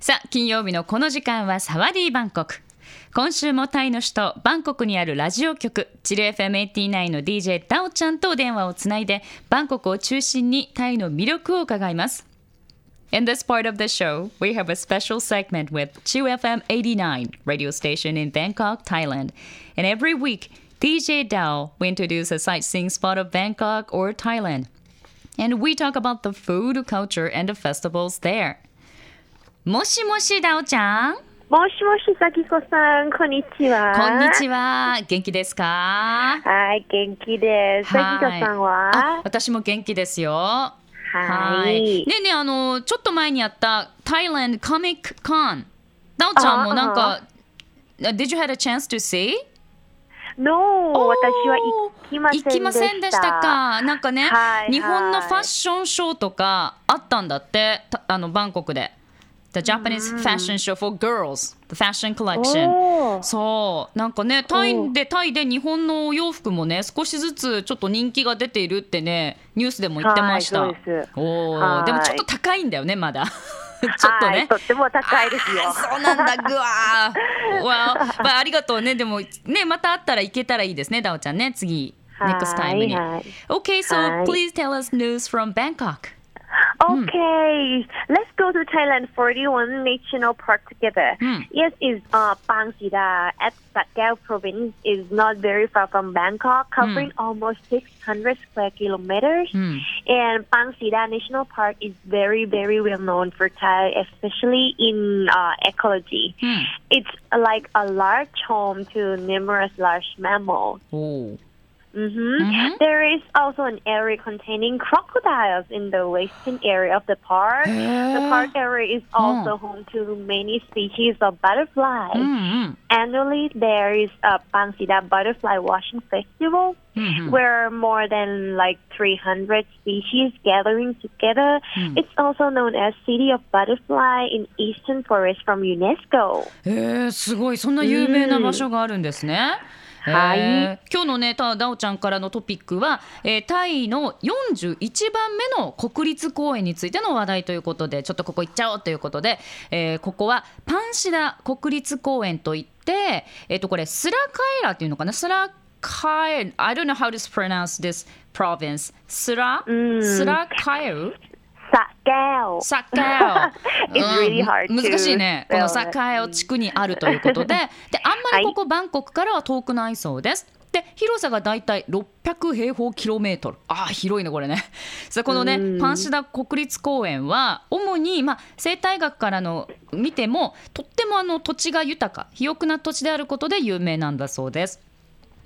さあ金曜日のこの時間はサワディーバンコク今週もタイの首都バンコクにあるラジオ局チル FM89 の DJ ダオちゃんと電話をつないでバンコクを中心にタイの魅力を伺います In this part of the show, we have a special segment with Chu FM 89 radio station in Bangkok, Thailand. And every week, DJ Dao will introduce a sightseeing spot of Bangkok or Thailand. And we talk about the food, culture, and the festivals there. もしもし、ダオちゃん。もしもし、さきこさん、こんにちは。こんにちは。元気ですか？はい、元気です。さきこさんは？私も元気ですよ。はい。ねえねえ、あの、ちょっと前にやった Thailand Comic Con。ダオちゃんもなんか、Did you have a chance to see? No, 私は行きませんでした。行きませんでしたか？なんかね、はい日本のファッションショーとかあったんだって、たあのバンコクで。The Japanese Fashion Show for Girls, the Fashion Collection。そうなんかねタイでタイで日本のお洋服もね少しずつちょっと人気が出ているってねニュースでも言ってました、おーはい。でもちょっと高いんだよねまだ。ちょっとね、はい、とっても高いですよ。そうなんだぐわー。わー、まあ、ありがとうね。でもねまた会ったら行けたらいいですねダオちゃんね。次 next time に。Okay so はい。please tell us news from Bangkok Okay, let's go to Thailand 41 National Park together. Hmm. Yes, is uh, Pang Sida at Satgao province is not very far from Bangkok, covering almost 600 square kilometers. Hmm. And Pang Sida National Park is very, very well known for Thai, especially in uh, ecology. Hmm. It's like a large home to numerous large mammals. お ー hmm Mhm. There is also an area containing crocodiles in the western area of the park. The park area is also home to many species of butterflies. うんうん Annually, there is a Pangsida Butterfly Washing Festival うんうん where more than like 300 species gathering together. It's also known as City of Butterfly in Eastern Forest from UNESCO. へえすごいそんな有名な場所があるんですね。 はい。今日のねたダオちゃんからのトピックは、えータイの41番目の国立公園についての話題ということでちょっとここ行っちゃおうということで、えーここはパンシダ国立公園といって、えー、とこれスラカエラっていうのかな？スラカエラ I don't know how to pronounce this province スラ、スラカエル？難しいね。このサッカーを地区にあるということで、であんまりここバンコクからは遠くないそうです。で広さがだいたい600平方キロメートル。ああ広いねこれね。さあこのねパンシダ国立公園は主に、まあ、生態学からの見てもとってもあの土地が豊か肥沃な土地であることで有名なんだそうです。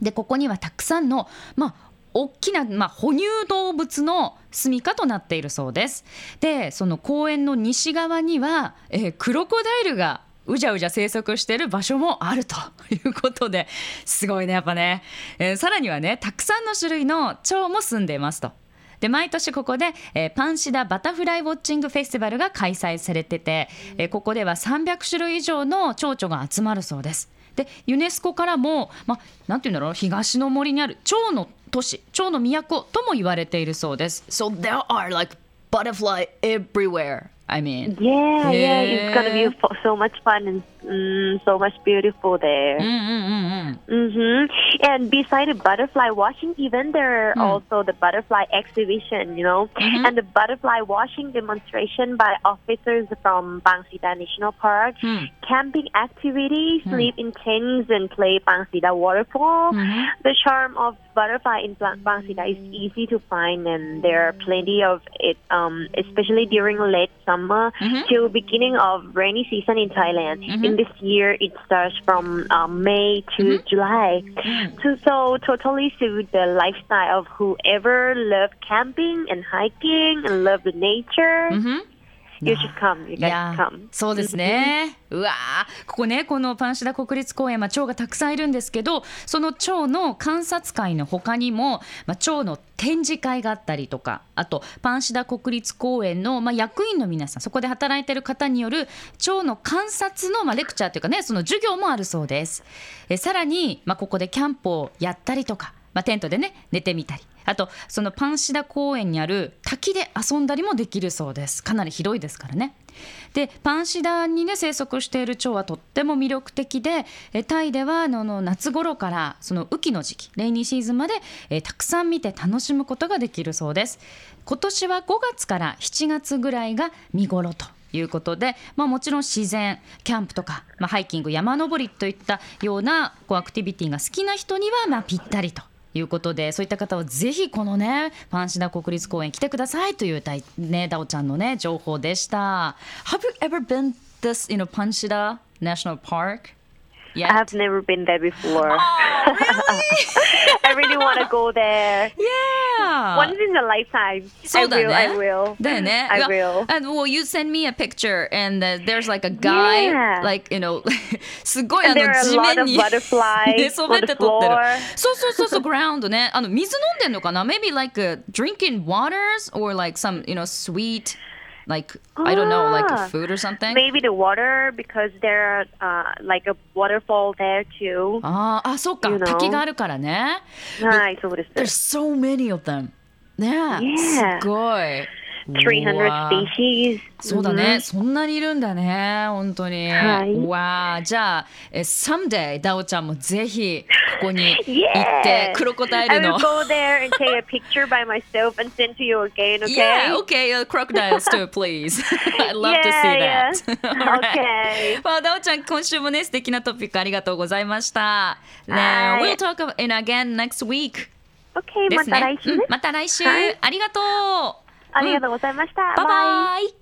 でここにはたくさんの、まあ、大きな、まあ、哺乳動物の住処となっているそうです。でその公園の西側には、えークロコダイルがうじゃうじゃ生息している場所もあると いうことですごいねやっぱね、えーさらにはねたくさんの種類の蝶も住んでいますと。で毎年ここで、えーパンシダバタフライウォッチングフェスティバルが開催されてて、えーここでは300種類以上の蝶々が集まるそうです。でユネスコからも、まあ、なんていうんだろう東の森にある蝶の都市蝶の都とも言われているそうです。So there are like butterfly everywhere. I mean. Yeah, yeah, it's gonna be so much fun and Mm, so much beautiful there. Mm, mm, hmm And beside the butterfly watching, even there are hmm. also the butterfly exhibition, you know, mm-hmm. and the butterfly washing demonstration by officers from Bangsida National Park, hmm. camping activities, hmm. sleep in tents, and play Bangsida waterfall. Mm-hmm. The charm of butterfly in Bangsida is easy to find, and there are plenty of it, um, especially during late summer mm-hmm. till beginning of rainy season in Thailand. Mm-hmm. In this year, it starts from um, May to mm-hmm. July. Mm. So, so totally suit the lifestyle of whoever love camping and hiking and love the nature. Mm-hmm. You should come. You い guys や come. そうですね。うわーここねこのパンシダ国立公園は蝶がたくさんいるんですけどその蝶の観察会の他にも、まあ、蝶の展示会があったりとかあとパンシダ国立公園の、まあ、役員の皆さんそこで働いている方による蝶の観察の、まあ、レクチャーというかねその授業もあるそうです。えさらに、まあ、ここでキャンプをやったりとか、まあ、テントでね寝てみたりあとそのパンシダ公園にある滝で遊んだりもできるそうです。かなり広いですからね。でパンシダにね生息している蝶はとっても魅力的でタイではあの夏頃からその雨季の時期レイニーシーズンまでえたくさん見て楽しむことができるそうです。今年は5月から7月ぐらいが見頃ということで、まあ、もちろん自然キャンプとか、まあ、ハイキング山登りといったようなこうアクティビティが好きな人にはまあぴったりと。いうことでそういった方はぜひこのねパンシダ国立公園来てくださいというねダオちゃんのね情報でした。Have you ever been this in a Panshida National Park? yet? I've never been there before. Oh, really? I really want to go there. Yeah. Once in a lifetime. そうだね。I will. I will. だよね。I will. And well, you send me a picture and uh, there's like a guy, Yeah. like, you know, すごいあ And の there are a 地 lot 面 of に butterflies 寝そべ on って the 撮ってる floor.。そうそうそうそう、グラウンドね。あの水飲んでんのかな ?Maybe like uh, drinking waters or like some, you know, sweet, Like, I don't know, like Ah. food or something? Maybe the water because there are uh, like a waterfall there too. あーあ、そうか You。know. 滝があるからね。はい、そうです。There's so many of them. ね Yeah. すごい。300わあ species. そうだね、そんなにいるんだね、本当に。はいわあ、じゃあ、え someday ダオちゃんもぜひここに行っ Yeah. て、クロコダイ I ル will の。go there and take a picture by myself and send to you again, okay? Yeah, okay, uh, crocodiles too, please. I'd love to see Yeah, that. yeah. Okay. まあ、ダオちゃん、今週もね、素敵なトピックありがとうございました。ね、はい We'll talk in again next week. Okay, でますたね来。週また来週。はいありがとう。ありがとうございました。バイバイ。